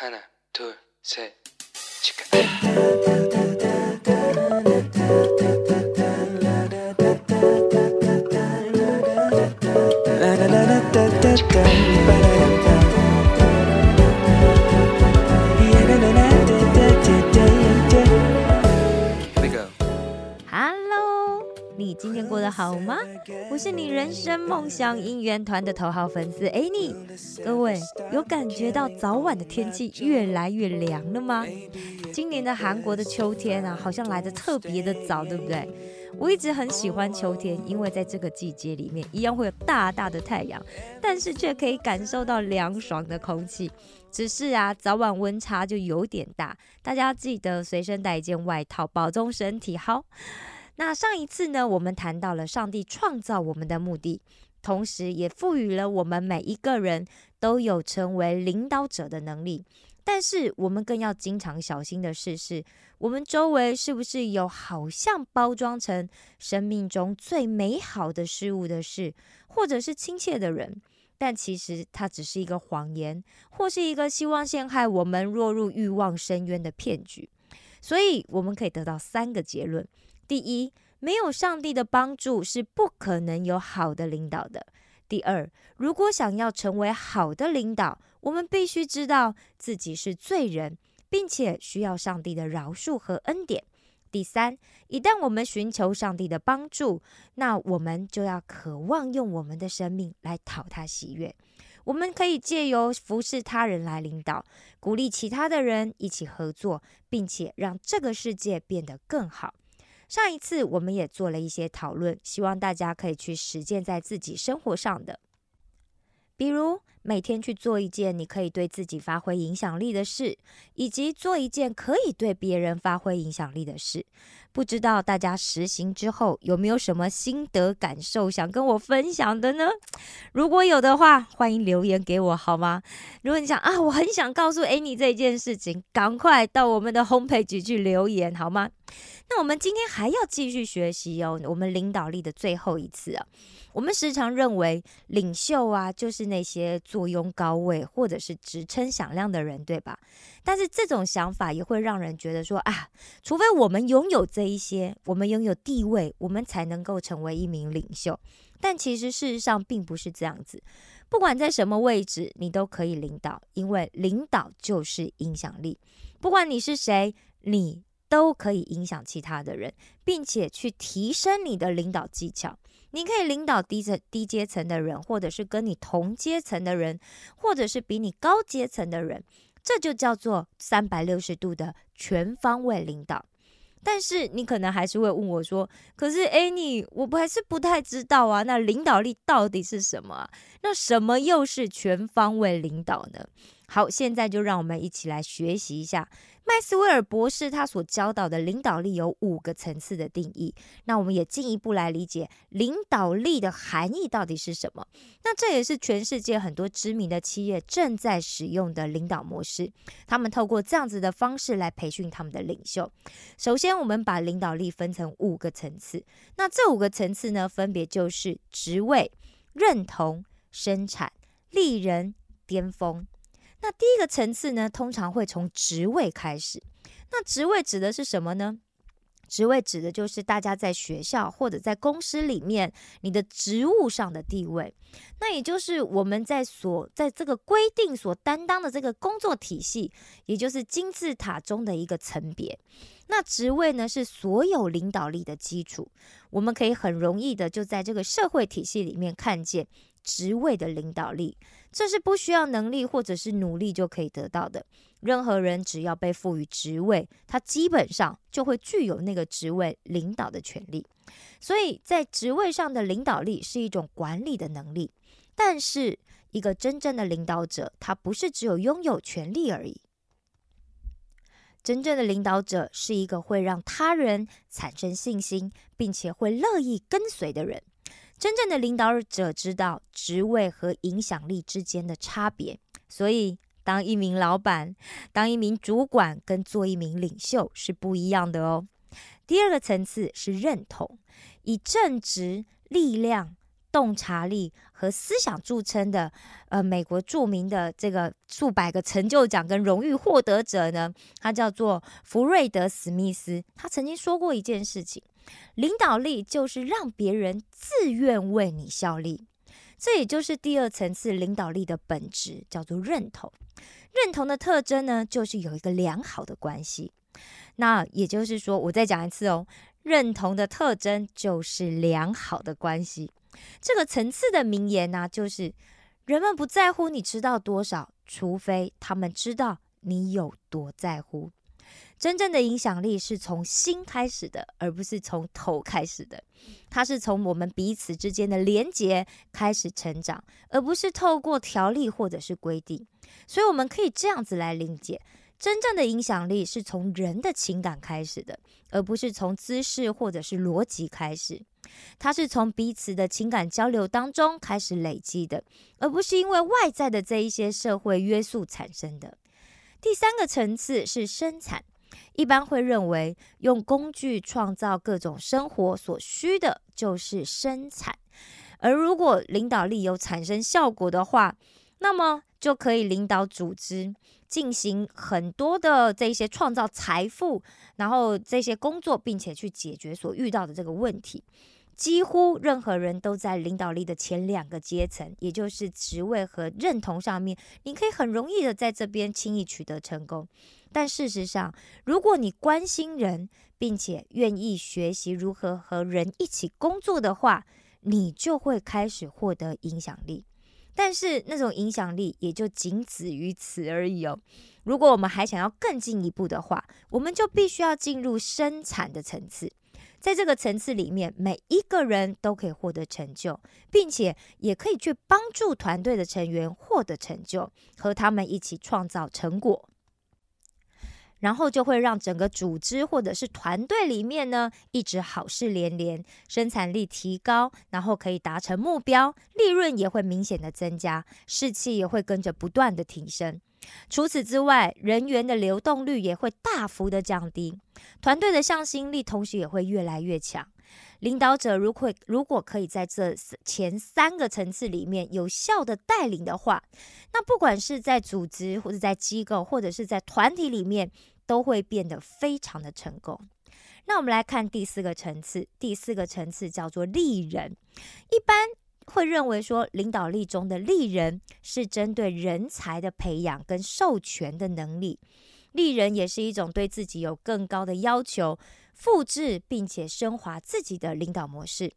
하나 둘셋 치카 da da da da da 今天过得好吗？我是你人生梦想应援团的头号粉丝 Annie。各位有感觉到早晚的天气越来越凉了吗？今年的韩国的秋天啊，好像来的特别的早，对不对？我一直很喜欢秋天，因为在这个季节里面，一样会有大大的太阳，但是却可以感受到凉爽的空气。只是啊，早晚温差就有点大，大家记得随身带一件外套，保重身体。好，那上一次呢，我们谈到了上帝创造我们的目的，同时也赋予了我们每一个人都有成为领导者的能力。但是我们更要经常小心的事是，我们周围是不是有好像包装成生命中最美好的事物的事，或者是亲切的人？但其实它只是一个谎言，或是一个希望陷害我们落入欲望深渊的骗局。所以我们可以得到三个结论：第一，没有上帝的帮助是不可能有好的领导的；第二，如果想要成为好的领导，我们必须知道自己是罪人，并且需要上帝的饶恕和恩典。第三，一旦我们寻求上帝的帮助，那我们就要渴望用我们的生命来讨他喜悦。我们可以借由服侍他人来领导，鼓励其他的人一起合作，并且让这个世界变得更好。上一次我们也做了一些讨论，希望大家可以去实践在自己生活上的，比如每天去做一件你可以对自己发挥影响力的事，以及做一件可以对别人发挥影响力的事。不知道大家实行之后有没有什么心得感受想跟我分享的呢？如果有的话，欢迎留言给我好吗？如果你想啊，我很想告诉 Annie 这件事情，赶快到我们的 homepage 去留言好吗？那我们今天还要继续学习哦，我们领导力的最后一次啊。我们时常认为领袖啊，就是那些坐拥高位或者是职称响亮的人，对吧？但是这种想法也会让人觉得说啊，除非我们拥有这一些，我们拥有地位，我们才能够成为一名领袖。但其实事实上并不是这样子。不管在什么位置，你都可以领导，因为领导就是影响力。不管你是谁，你都可以影响其他的人，并且去提升你的领导技巧。你可以领导低层、低阶层的人，或者是跟你同阶层的人，或者是比你高阶层的人，这就叫做三百六十度的全方位领导。但是你可能还是会问我说：“可是 a n 我不还是不太知道啊，那领导力到底是什么啊？那什么又是全方位领导呢？”好，现在就让我们一起来学习一下麦斯威尔博士他所教导的领导力有五个层次的定义。那我们也进一步来理解领导力的含义到底是什么。那这也是全世界很多知名的企业正在使用的领导模式。他们透过这样子的方式来培训他们的领袖。首先，我们把领导力分成五个层次。那这五个层次呢，分别就是职位、认同、生产、利人、巅峰。那第一个层次呢，通常会从职位开始。那职位指的是什么呢？职位指的就是大家在学校或者在公司里面你的职务上的地位。那也就是我们在所在这个规定所担当的这个工作体系，也就是金字塔中的一个层别。那职位呢，是所有领导力的基础。我们可以很容易的就在这个社会体系里面看见职位的领导力。这是不需要能力或者是努力就可以得到的。任何人只要被赋予职位，他基本上就会具有那个职位领导的权利。所以在职位上的领导力是一种管理的能力。但是一个真正的领导者，他不是只有拥有权力而已。真正的领导者是一个会让他人产生信心，并且会乐意跟随的人。真正的领导者知道职位和影响力之间的差别，所以当一名老板、当一名主管跟做一名领袖是不一样的哦。第二个层次是认同，以正直、力量、洞察力和思想著称的，呃，美国著名的这个数百个成就奖跟荣誉获得者呢，他叫做福瑞德·史密斯。他曾经说过一件事情：领导力就是让别人自愿为你效力。这也就是第二层次领导力的本质，叫做认同。认同的特征呢，就是有一个良好的关系。那也就是说，我再讲一次哦，认同的特征就是良好的关系。这个层次的名言呢，就是人们不在乎你知道多少，除非他们知道你有多在乎。真正的影响力是从心开始的，而不是从头开始的。它是从我们彼此之间的连结开始成长，而不是透过条例或者是规定。所以我们可以这样子来理解：真正的影响力是从人的情感开始的，而不是从姿势或者是逻辑开始。它是从彼此的情感交流当中开始累积的，而不是因为外在的这一些社会约束产生的。第三个层次是生产。一般会认为，用工具创造各种生活所需的就是生产，而如果领导力有产生效果的话，那么就可以领导组织进行很多的这些创造财富，然后这些工作，并且去解决所遇到的这个问题。几乎任何人都在领导力的前两个阶层，也就是职位和认同上面，你可以很容易的在这边轻易取得成功。但事实上，如果你关心人，并且愿意学习如何和人一起工作的话，你就会开始获得影响力。但是那种影响力也就仅止于此而已哦。如果我们还想要更进一步的话，我们就必须要进入生产的层次。在这个层次里面，每一个人都可以获得成就，并且也可以去帮助团队的成员获得成就，和他们一起创造成果，然后就会让整个组织或者是团队里面呢，一直好事连连，生产力提高，然后可以达成目标，利润也会明显的增加，士气也会跟着不断的提升。除此之外，人员的流动率也会大幅的降低，团队的向心力同时也会越来越强。领导者如果如果可以在这前三个层次里面有效的带领的话，那不管是在组织或者在机构或者是在团体里面，都会变得非常的成功。那我们来看第四个层次，第四个层次叫做利人，一般。会认为说，领导力中的利人是针对人才的培养跟授权的能力。利人也是一种对自己有更高的要求，复制并且升华自己的领导模式。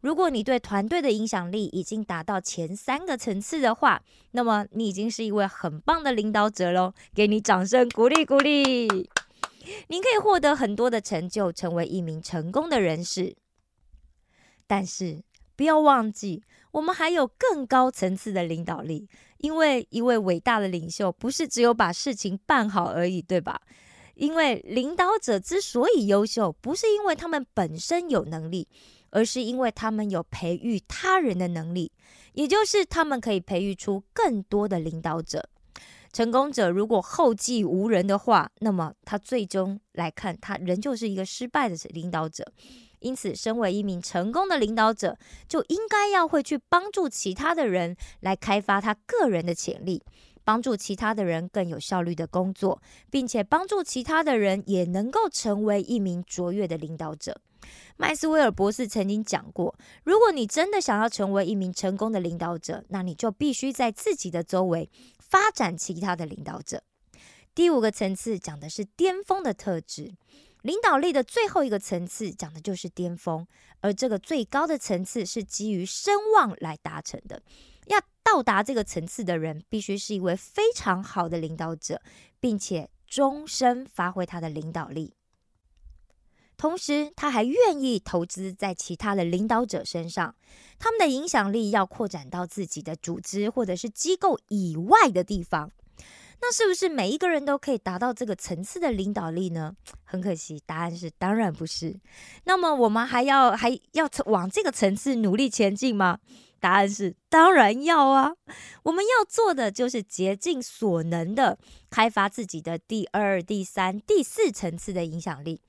如果你对团队的影响力已经达到前三个层次的话，那么你已经是一位很棒的领导者喽！给你掌声鼓励鼓励。您可以获得很多的成就，成为一名成功的人士，但是。不要忘记，我们还有更高层次的领导力。因为一位伟大的领袖不是只有把事情办好而已，对吧？因为领导者之所以优秀，不是因为他们本身有能力，而是因为他们有培育他人的能力，也就是他们可以培育出更多的领导者。成功者如果后继无人的话，那么他最终来看，他仍旧是一个失败的领导者。因此，身为一名成功的领导者，就应该要会去帮助其他的人来开发他个人的潜力，帮助其他的人更有效率的工作，并且帮助其他的人也能够成为一名卓越的领导者。麦斯威尔博士曾经讲过，如果你真的想要成为一名成功的领导者，那你就必须在自己的周围发展其他的领导者。第五个层次讲的是巅峰的特质。领导力的最后一个层次讲的就是巅峰，而这个最高的层次是基于声望来达成的。要到达这个层次的人，必须是一位非常好的领导者，并且终身发挥他的领导力。同时，他还愿意投资在其他的领导者身上，他们的影响力要扩展到自己的组织或者是机构以外的地方。那是不是每一个人都可以达到这个层次的领导力呢？很可惜，答案是当然不是。那么我们还要还要往这个层次努力前进吗？答案是当然要啊！我们要做的就是竭尽所能的开发自己的第二、第三、第四层次的影响力，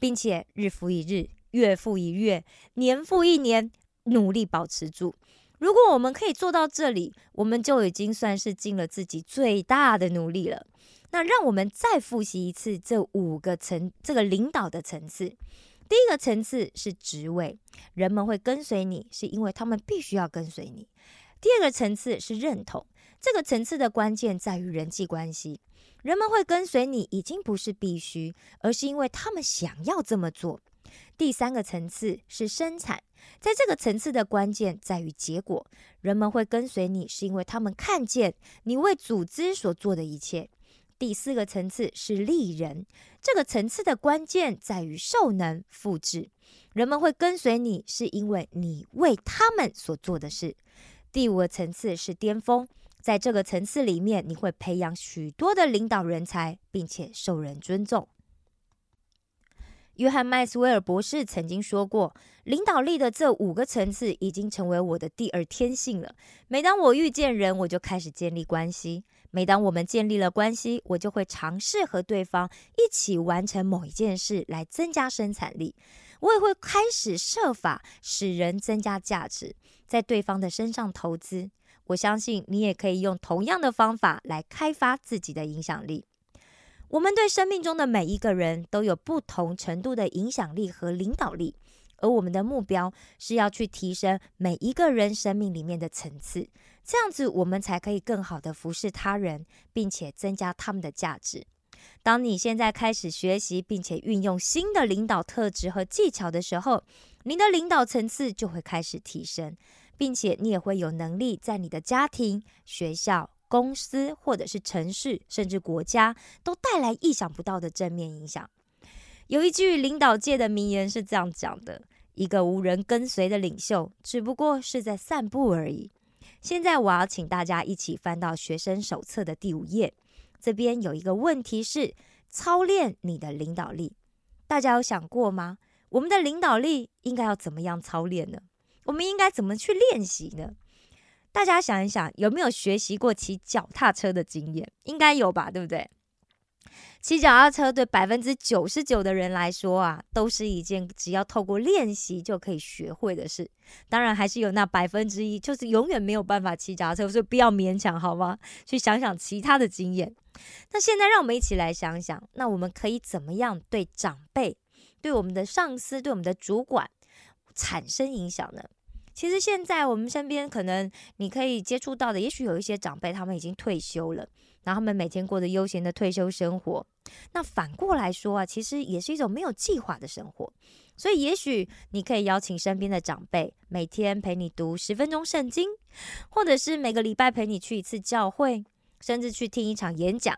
并且日复一日、月复一月、年复一年、努力保持住。如果我们可以做到这里，我们就已经算是尽了自己最大的努力了。那让我们再复习一次这五个层，这个领导的层次。第一个层次是职位，人们会跟随你，是因为他们必须要跟随你。第二个层次是认同，这个层次的关键在于人际关系，人们会跟随你，已经不是必须，而是因为他们想要这么做。第三个层次是生产，在这个层次的关键在于结果，人们会跟随你，是因为他们看见你为组织所做的一切。第四个层次是利人，这个层次的关键在于受能复制，人们会跟随你，是因为你为他们所做的事。第五个层次是巅峰，在这个层次里面，你会培养许多的领导人才，并且受人尊重。约翰麦斯威尔博士曾经说过：“领导力的这五个层次已经成为我的第二天性了。每当我遇见人，我就开始建立关系；每当我们建立了关系，我就会尝试和对方一起完成某一件事来增加生产力。我也会开始设法使人增加价值，在对方的身上投资。我相信你也可以用同样的方法来开发自己的影响力。”我们对生命中的每一个人都有不同程度的影响力和领导力，而我们的目标是要去提升每一个人生命里面的层次，这样子我们才可以更好的服侍他人，并且增加他们的价值。当你现在开始学习并且运用新的领导特质和技巧的时候，您的领导层次就会开始提升，并且你也会有能力在你的家庭、学校。公司或者是城市，甚至国家，都带来意想不到的正面影响。有一句领导界的名言是这样讲的：“一个无人跟随的领袖，只不过是在散步而已。”现在我要请大家一起翻到学生手册的第五页，这边有一个问题是操练你的领导力。大家有想过吗？我们的领导力应该要怎么样操练呢？我们应该怎么去练习呢？大家想一想，有没有学习过骑脚踏车的经验？应该有吧，对不对？骑脚踏车对百分之九十九的人来说啊，都是一件只要透过练习就可以学会的事。当然，还是有那百分之一，就是永远没有办法骑脚踏车，所以不要勉强，好吗？去想想其他的经验。那现在，让我们一起来想想，那我们可以怎么样对长辈、对我们的上司、对我们的主管产生影响呢？其实现在我们身边可能你可以接触到的，也许有一些长辈他们已经退休了，然后他们每天过着悠闲的退休生活。那反过来说啊，其实也是一种没有计划的生活。所以也许你可以邀请身边的长辈每天陪你读十分钟圣经，或者是每个礼拜陪你去一次教会，甚至去听一场演讲，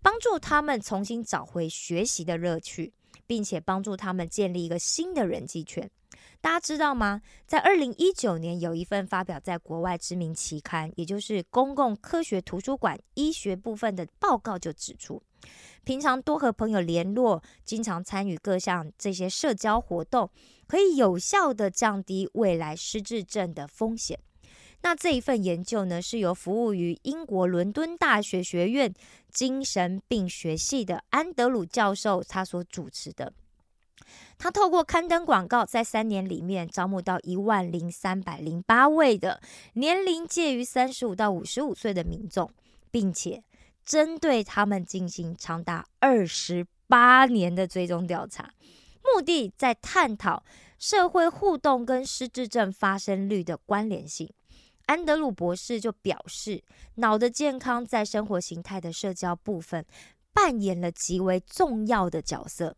帮助他们重新找回学习的乐趣，并且帮助他们建立一个新的人际圈。大家知道吗？在二零一九年，有一份发表在国外知名期刊，也就是公共科学图书馆医学部分的报告，就指出，平常多和朋友联络，经常参与各项这些社交活动，可以有效的降低未来失智症的风险。那这一份研究呢，是由服务于英国伦敦大学学院精神病学系的安德鲁教授他所主持的。他透过刊登广告，在三年里面招募到一万零三百零八位的年龄介于三十五到五十五岁的民众，并且针对他们进行长达二十八年的追踪调查，目的在探讨社会互动跟失智症发生率的关联性。安德鲁博士就表示，脑的健康在生活形态的社交部分扮演了极为重要的角色。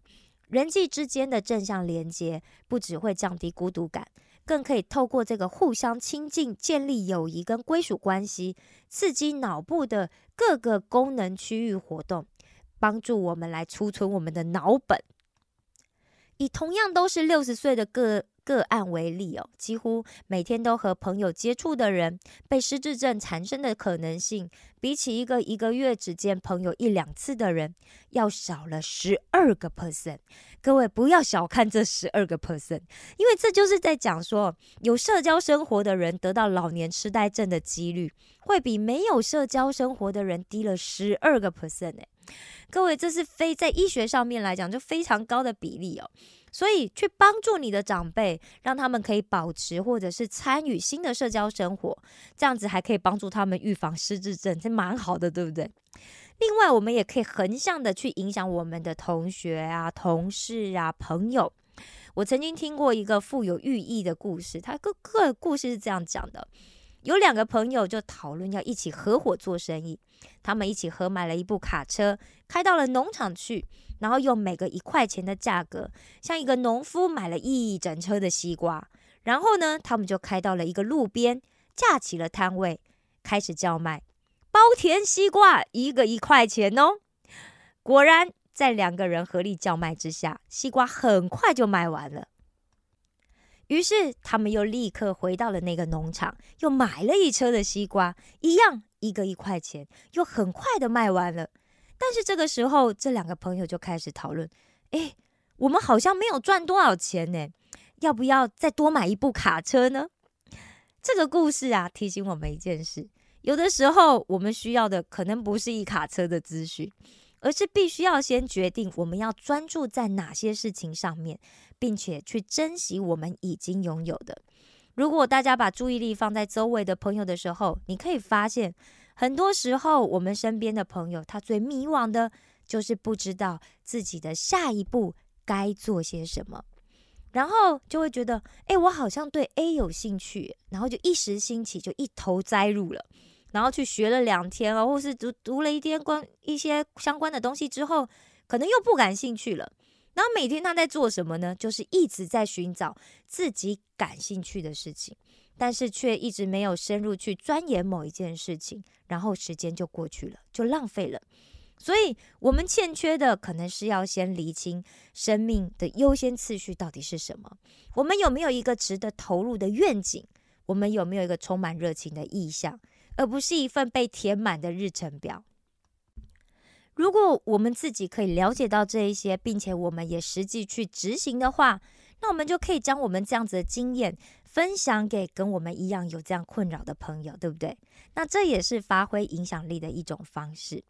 人际之间的正向连接，不只会降低孤独感，更可以透过这个互相亲近，建立友谊跟归属关系，刺激脑部的各个功能区域活动，帮助我们来储存我们的脑本。以同样都是六十岁的个。个案为例哦，几乎每天都和朋友接触的人，被失智症缠身的可能性，比起一个一个月只见朋友一两次的人，要少了十二个 percent。各位不要小看这十二个 percent，因为这就是在讲说，有社交生活的人得到老年痴呆症的几率，会比没有社交生活的人低了十二个 percent。各位，这是非在医学上面来讲就非常高的比例哦。所以，去帮助你的长辈，让他们可以保持或者是参与新的社交生活，这样子还可以帮助他们预防失智症，这蛮好的，对不对？另外，我们也可以横向的去影响我们的同学啊、同事啊、朋友。我曾经听过一个富有寓意的故事，他个个故事是这样讲的：有两个朋友就讨论要一起合伙做生意，他们一起合买了一部卡车，开到了农场去。然后用每个一块钱的价格，像一个农夫买了一整车的西瓜。然后呢，他们就开到了一个路边，架起了摊位，开始叫卖包甜西瓜，一个一块钱哦。果然，在两个人合力叫卖之下，西瓜很快就卖完了。于是，他们又立刻回到了那个农场，又买了一车的西瓜，一样一个一块钱，又很快的卖完了。但是这个时候，这两个朋友就开始讨论：哎，我们好像没有赚多少钱呢，要不要再多买一部卡车呢？这个故事啊，提醒我们一件事：有的时候，我们需要的可能不是一卡车的资讯，而是必须要先决定我们要专注在哪些事情上面，并且去珍惜我们已经拥有的。如果大家把注意力放在周围的朋友的时候，你可以发现。很多时候，我们身边的朋友，他最迷惘的，就是不知道自己的下一步该做些什么，然后就会觉得，哎，我好像对 A 有兴趣，然后就一时兴起，就一头栽入了，然后去学了两天哦，或是读读了一天关一些相关的东西之后，可能又不感兴趣了。然后每天他在做什么呢？就是一直在寻找自己感兴趣的事情。但是却一直没有深入去钻研某一件事情，然后时间就过去了，就浪费了。所以，我们欠缺的可能是要先厘清生命的优先次序到底是什么。我们有没有一个值得投入的愿景？我们有没有一个充满热情的意向，而不是一份被填满的日程表？如果我们自己可以了解到这一些，并且我们也实际去执行的话，那我们就可以将我们这样子的经验。分享给跟我们一样有这样困扰的朋友，对不对？那这也是发挥影响力的一种方式。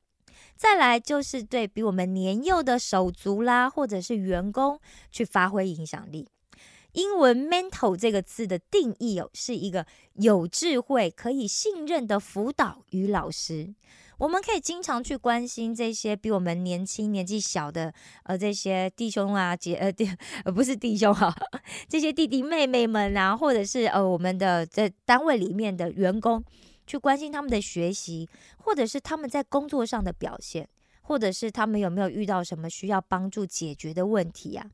再来就是对比我们年幼的手足啦，或者是员工去发挥影响力。英文 mentor 这个字的定义哦，是一个有智慧、可以信任的辅导与老师。我们可以经常去关心这些比我们年轻、年纪小的呃这些弟兄啊姐呃弟呃不是弟兄哈，这些弟弟妹妹们啊，或者是呃我们的在单位里面的员工，去关心他们的学习，或者是他们在工作上的表现，或者是他们有没有遇到什么需要帮助解决的问题呀，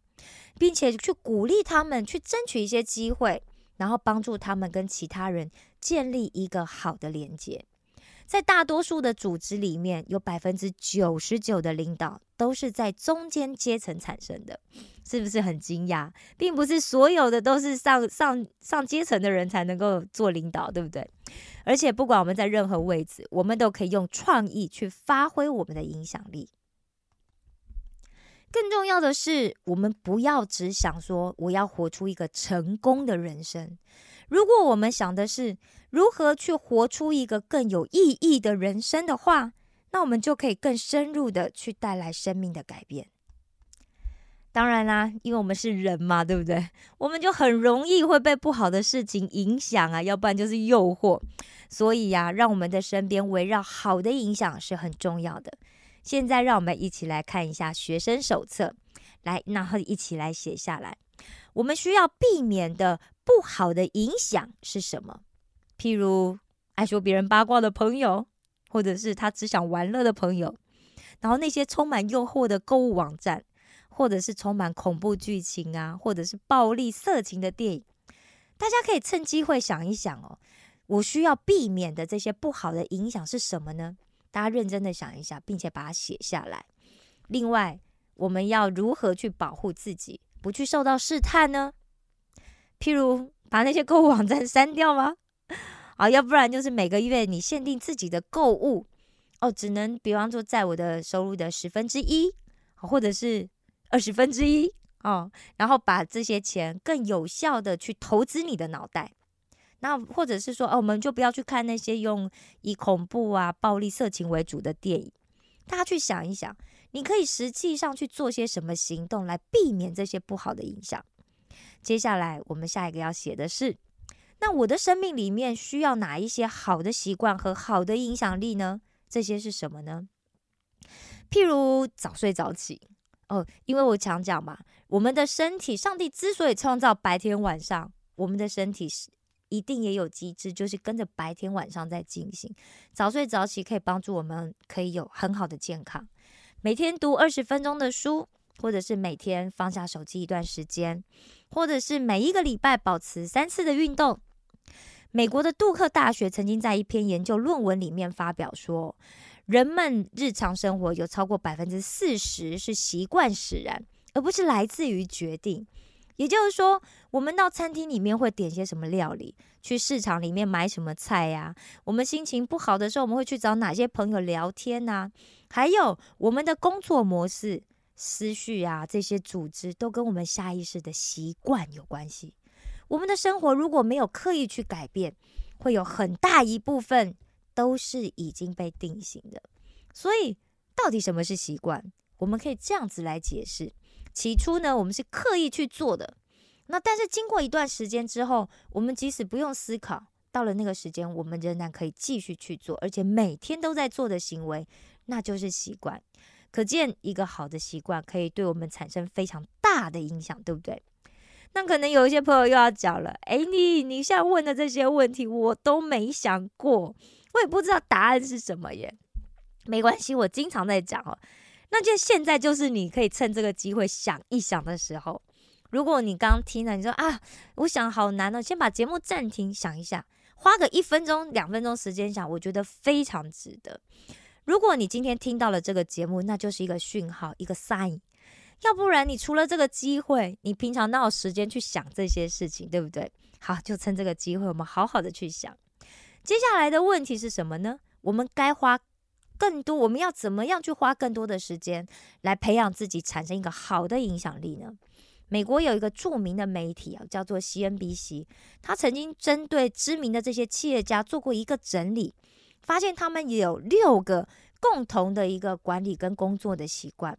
并且去鼓励他们去争取一些机会，然后帮助他们跟其他人建立一个好的连接。在大多数的组织里面，有百分之九十九的领导都是在中间阶层产生的，是不是很惊讶？并不是所有的都是上上上阶层的人才能够做领导，对不对？而且不管我们在任何位置，我们都可以用创意去发挥我们的影响力。更重要的是，我们不要只想说我要活出一个成功的人生。如果我们想的是如何去活出一个更有意义的人生的话，那我们就可以更深入的去带来生命的改变。当然啦，因为我们是人嘛，对不对？我们就很容易会被不好的事情影响啊，要不然就是诱惑。所以呀，让我们的身边围绕好的影响是很重要的。现在，让我们一起来看一下学生手册，来，然后一起来写下来。我们需要避免的。不好的影响是什么？譬如爱说别人八卦的朋友，或者是他只想玩乐的朋友，然后那些充满诱惑的购物网站，或者是充满恐怖剧情啊，或者是暴力色情的电影，大家可以趁机会想一想哦，我需要避免的这些不好的影响是什么呢？大家认真的想一下，并且把它写下来。另外，我们要如何去保护自己，不去受到试探呢？譬如把那些购物网站 删掉吗？啊，要不然就是每个月你限定自己的购物哦，只能比方说在我的收入的十分之一，或者是二十分之一哦，然后把这些钱更有效的去投资你的脑袋。那或者是说，哦，我们就不要去看那些用以恐怖啊、暴力、色情为主的电影，大家去想一想，你可以实际上去做些什么行动来避免这些不好的影响。接下来，我们下一个要写的是，那我的生命里面需要哪一些好的习惯和好的影响力呢？这些是什么呢？譬如早睡早起哦，因为我常讲嘛，我们的身体，上帝之所以创造白天晚上，我们的身体是一定也有机制，就是跟着白天晚上在进行。早睡早起可以帮助我们，可以有很好的健康。每天读二十分钟的书，或者是每天放下手机一段时间，或者是每一个礼拜保持三次的运动。美国的杜克大学曾经在一篇研究论文里面发表说。人们日常生活有超过百分之四十是习惯使然，而不是来自于决定。也就是说，我们到餐厅里面会点些什么料理，去市场里面买什么菜呀？我们心情不好的时候，我们会去找哪些朋友聊天呢？还有我们的工作模式、思绪啊，这些组织都跟我们下意识的习惯有关系。我们的生活如果没有刻意去改变，会有很大一部分。都是已经被定型的，所以到底什么是习惯？我们可以这样子来解释：起初呢，我们是刻意去做的，那但是经过一段时间之后，我们即使不用思考，到了那个时间，我们仍然可以继续去做，而且每天都在做的行为，那就是习惯。可见一个好的习惯可以对我们产生非常大的影响，对不对？那可能有一些朋友又要讲了：哎，你你现在问的这些问题，我都没想过。我也不知道答案是什么耶，没关系，我经常在讲哦。那就现在就是你可以趁这个机会想一想的时候。如果你刚听了，你说啊，我想好难哦，先把节目暂停，想一下，花个一分钟、两分钟时间想，我觉得非常值得。如果你今天听到了这个节目，那就是一个讯号，一个 sign。要不然，你除了这个机会，你平常哪有时间去想这些事情，对不对？好，就趁这个机会，我们好好的去想。接下来的问题是什么呢？我们该花更多，我们要怎么样去花更多的时间来培养自己，产生一个好的影响力呢？美国有一个著名的媒体啊，叫做 CNBC，他曾经针对知名的这些企业家做过一个整理，发现他们有六个共同的一个管理跟工作的习惯，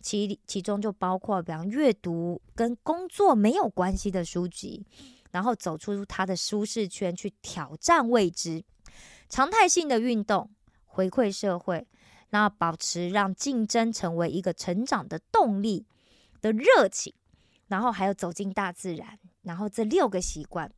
其其中就包括，比方阅读跟工作没有关系的书籍。然后走出他的舒适圈，去挑战未知，常态性的运动，回馈社会，那保持让竞争成为一个成长的动力的热情，然后还有走进大自然，然后这六个习惯，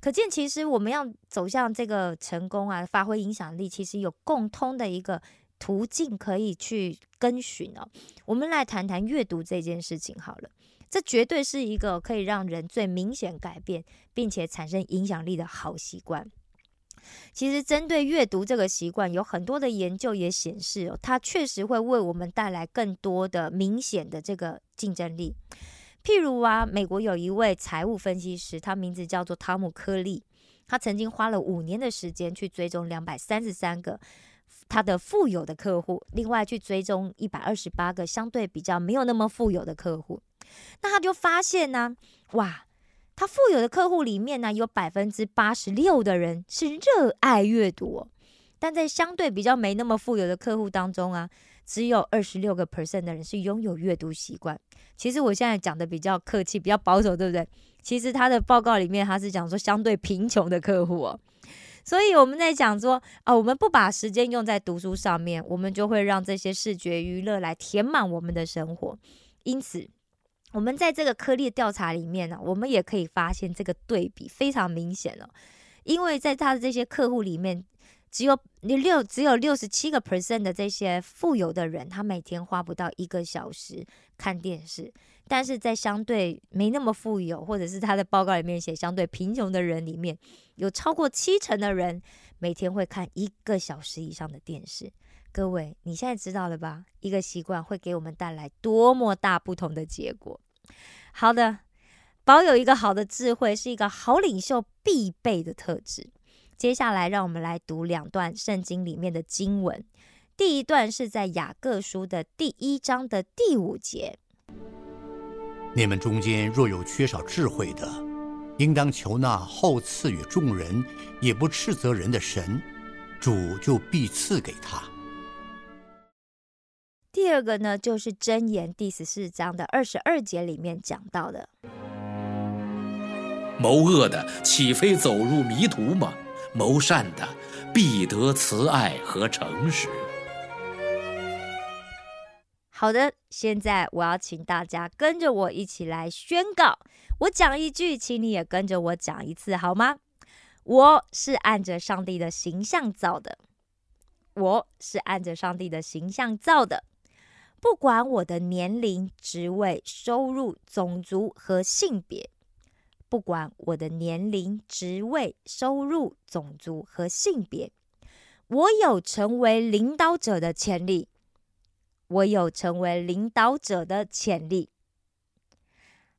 可见其实我们要走向这个成功啊，发挥影响力，其实有共通的一个途径可以去跟循哦。我们来谈谈阅读这件事情好了。这绝对是一个可以让人最明显改变，并且产生影响力的好习惯。其实，针对阅读这个习惯，有很多的研究也显示，它确实会为我们带来更多的明显的这个竞争力。譬如啊，美国有一位财务分析师，他名字叫做汤姆·科利，他曾经花了五年的时间去追踪两百三十三个他的富有的客户，另外去追踪一百二十八个相对比较没有那么富有的客户。那他就发现呢，哇，他富有的客户里面呢，有百分之八十六的人是热爱阅读，但在相对比较没那么富有的客户当中啊，只有二十六个 percent 的人是拥有阅读习惯。其实我现在讲的比较客气，比较保守，对不对？其实他的报告里面他是讲说相对贫穷的客户哦，所以我们在讲说啊，我们不把时间用在读书上面，我们就会让这些视觉娱乐来填满我们的生活，因此。我们在这个颗粒调查里面呢，我们也可以发现这个对比非常明显了。因为在他的这些客户里面，只有六只有六十七个 percent 的这些富有的人，他每天花不到一个小时看电视；但是在相对没那么富有，或者是他的报告里面写相对贫穷的人里面，有超过七成的人每天会看一个小时以上的电视。各位，你现在知道了吧？一个习惯会给我们带来多么大不同的结果。好的，保有一个好的智慧是一个好领袖必备的特质。接下来，让我们来读两段圣经里面的经文。第一段是在雅各书的第一章的第五节：你们中间若有缺少智慧的，应当求那后赐予众人也不斥责人的神，主就必赐给他。第二个呢，就是箴言第十四章的二十二节里面讲到的。谋恶的岂非走入迷途吗？谋善的必得慈爱和诚实。好的，现在我要请大家跟着我一起来宣告。我讲一句，请你也跟着我讲一次，好吗？我是按着上帝的形象造的。我是按着上帝的形象造的。不管我的年龄、职位、收入、种族和性别，不管我的年龄、职位、收入、种族和性别，我有成为领导者的潜力。我有成为领导者的潜力。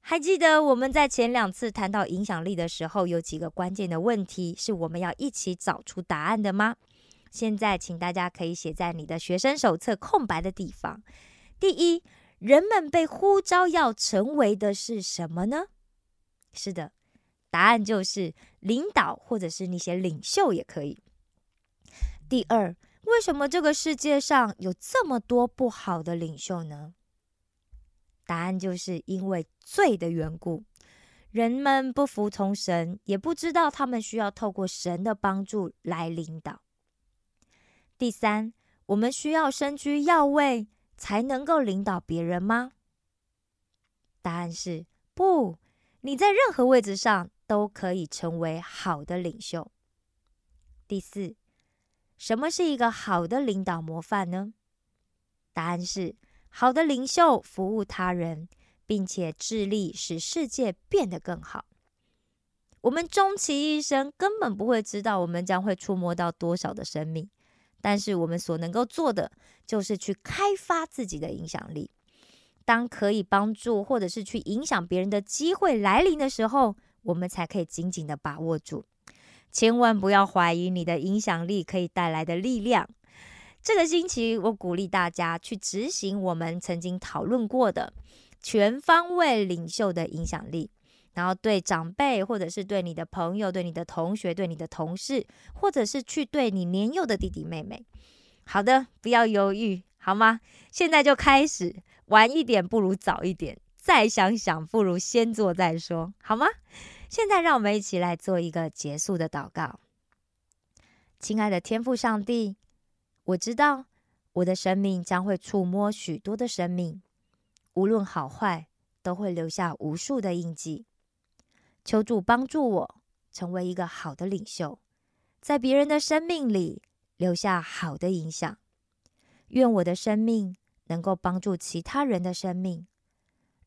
还记得我们在前两次谈到影响力的时候，有几个关键的问题是我们要一起找出答案的吗？现在，请大家可以写在你的学生手册空白的地方。第一，人们被呼召要成为的是什么呢？是的，答案就是领导，或者是那些领袖也可以。第二。为什么这个世界上有这么多不好的领袖呢？答案就是因为罪的缘故。人们不服从神，也不知道他们需要透过神的帮助来领导。第三，我们需要身居要位才能够领导别人吗？答案是不，你在任何位置上都可以成为好的领袖。第四。什么是一个好的领导模范呢？答案是：好的领袖服务他人，并且致力使世界变得更好。我们终其一生根本不会知道我们将会触摸到多少的生命，但是我们所能够做的就是去开发自己的影响力。当可以帮助或者是去影响别人的机会来临的时候，我们才可以紧紧的把握住。千万不要怀疑你的影响力可以带来的力量。这个星期，我鼓励大家去执行我们曾经讨论过的全方位领袖的影响力，然后对长辈，或者是对你的朋友、对你的同学、对你的同事，或者是去对你年幼的弟弟妹妹。好的，不要犹豫，好吗？现在就开始，晚一点不如早一点，再想想不如先做再说，好吗？现在，让我们一起来做一个结束的祷告。亲爱的天父上帝，我知道我的生命将会触摸许多的生命，无论好坏，都会留下无数的印记。求主帮助我成为一个好的领袖，在别人的生命里留下好的影响。愿我的生命能够帮助其他人的生命，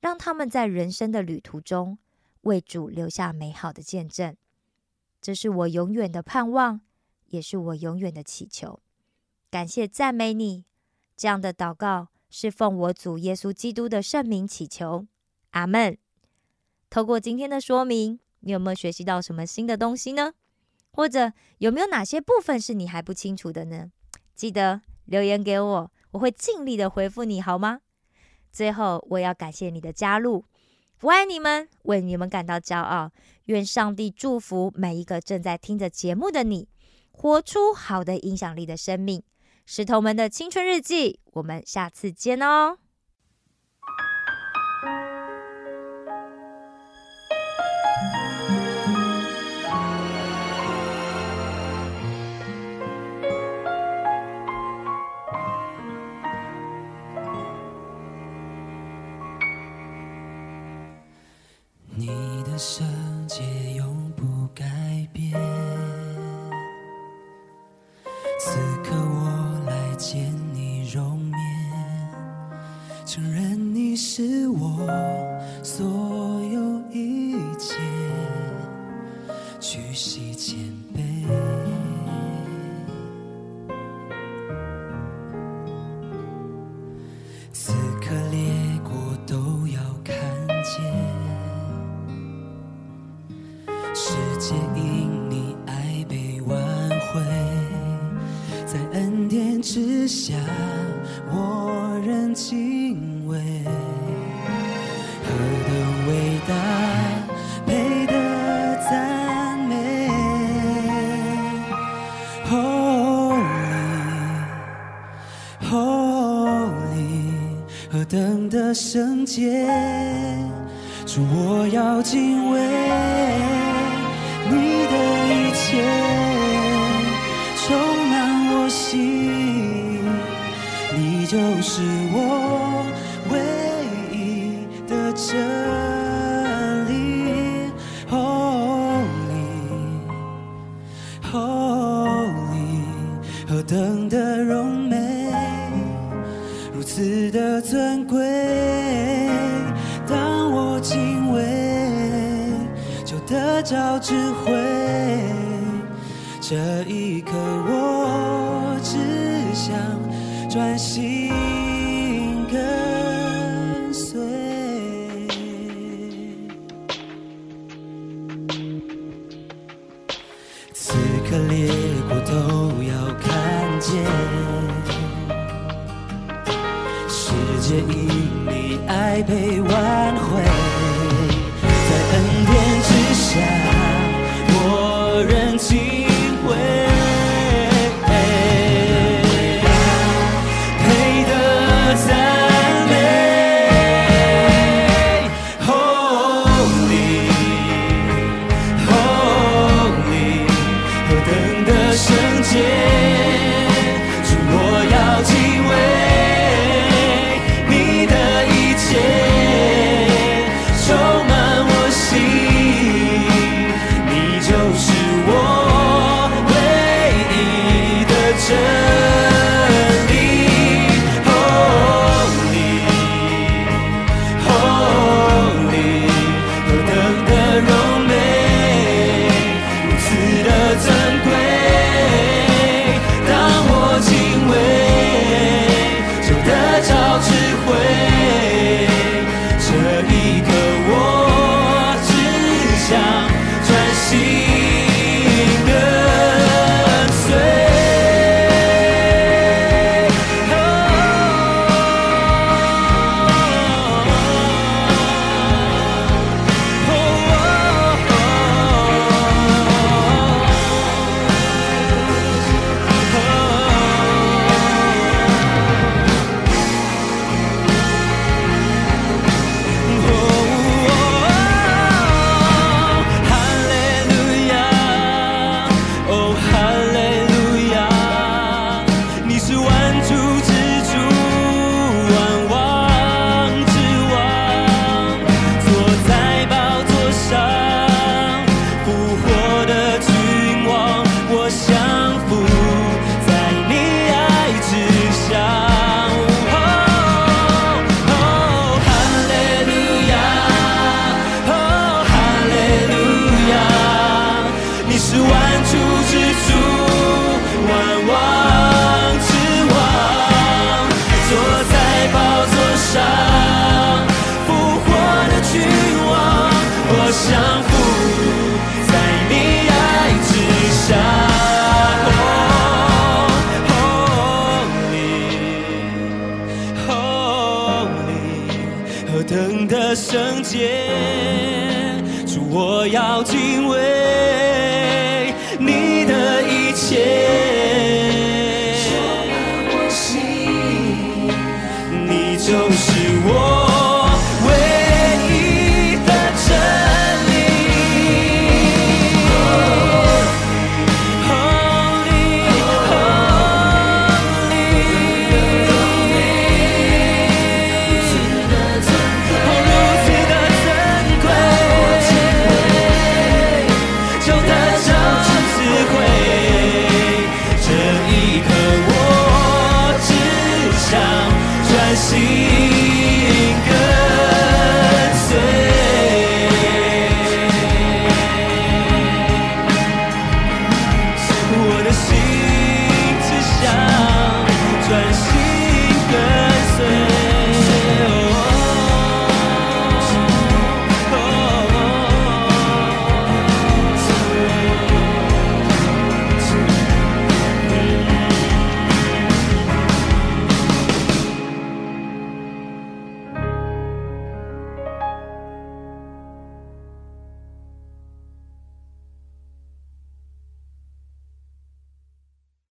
让他们在人生的旅途中。为主留下美好的见证，这是我永远的盼望，也是我永远的祈求。感谢赞美你，这样的祷告是奉我主耶稣基督的圣名祈求，阿门。透过今天的说明，你有没有学习到什么新的东西呢？或者有没有哪些部分是你还不清楚的呢？记得留言给我，我会尽力的回复你，好吗？最后，我要感谢你的加入。我爱你们，为你们感到骄傲。愿上帝祝福每一个正在听着节目的你，活出好的影响力的生命。石头们的青春日记，我们下次见哦。是我要敬畏。得着智慧这一刻我只想专心跟随。此刻烈火都要看见世界因你而被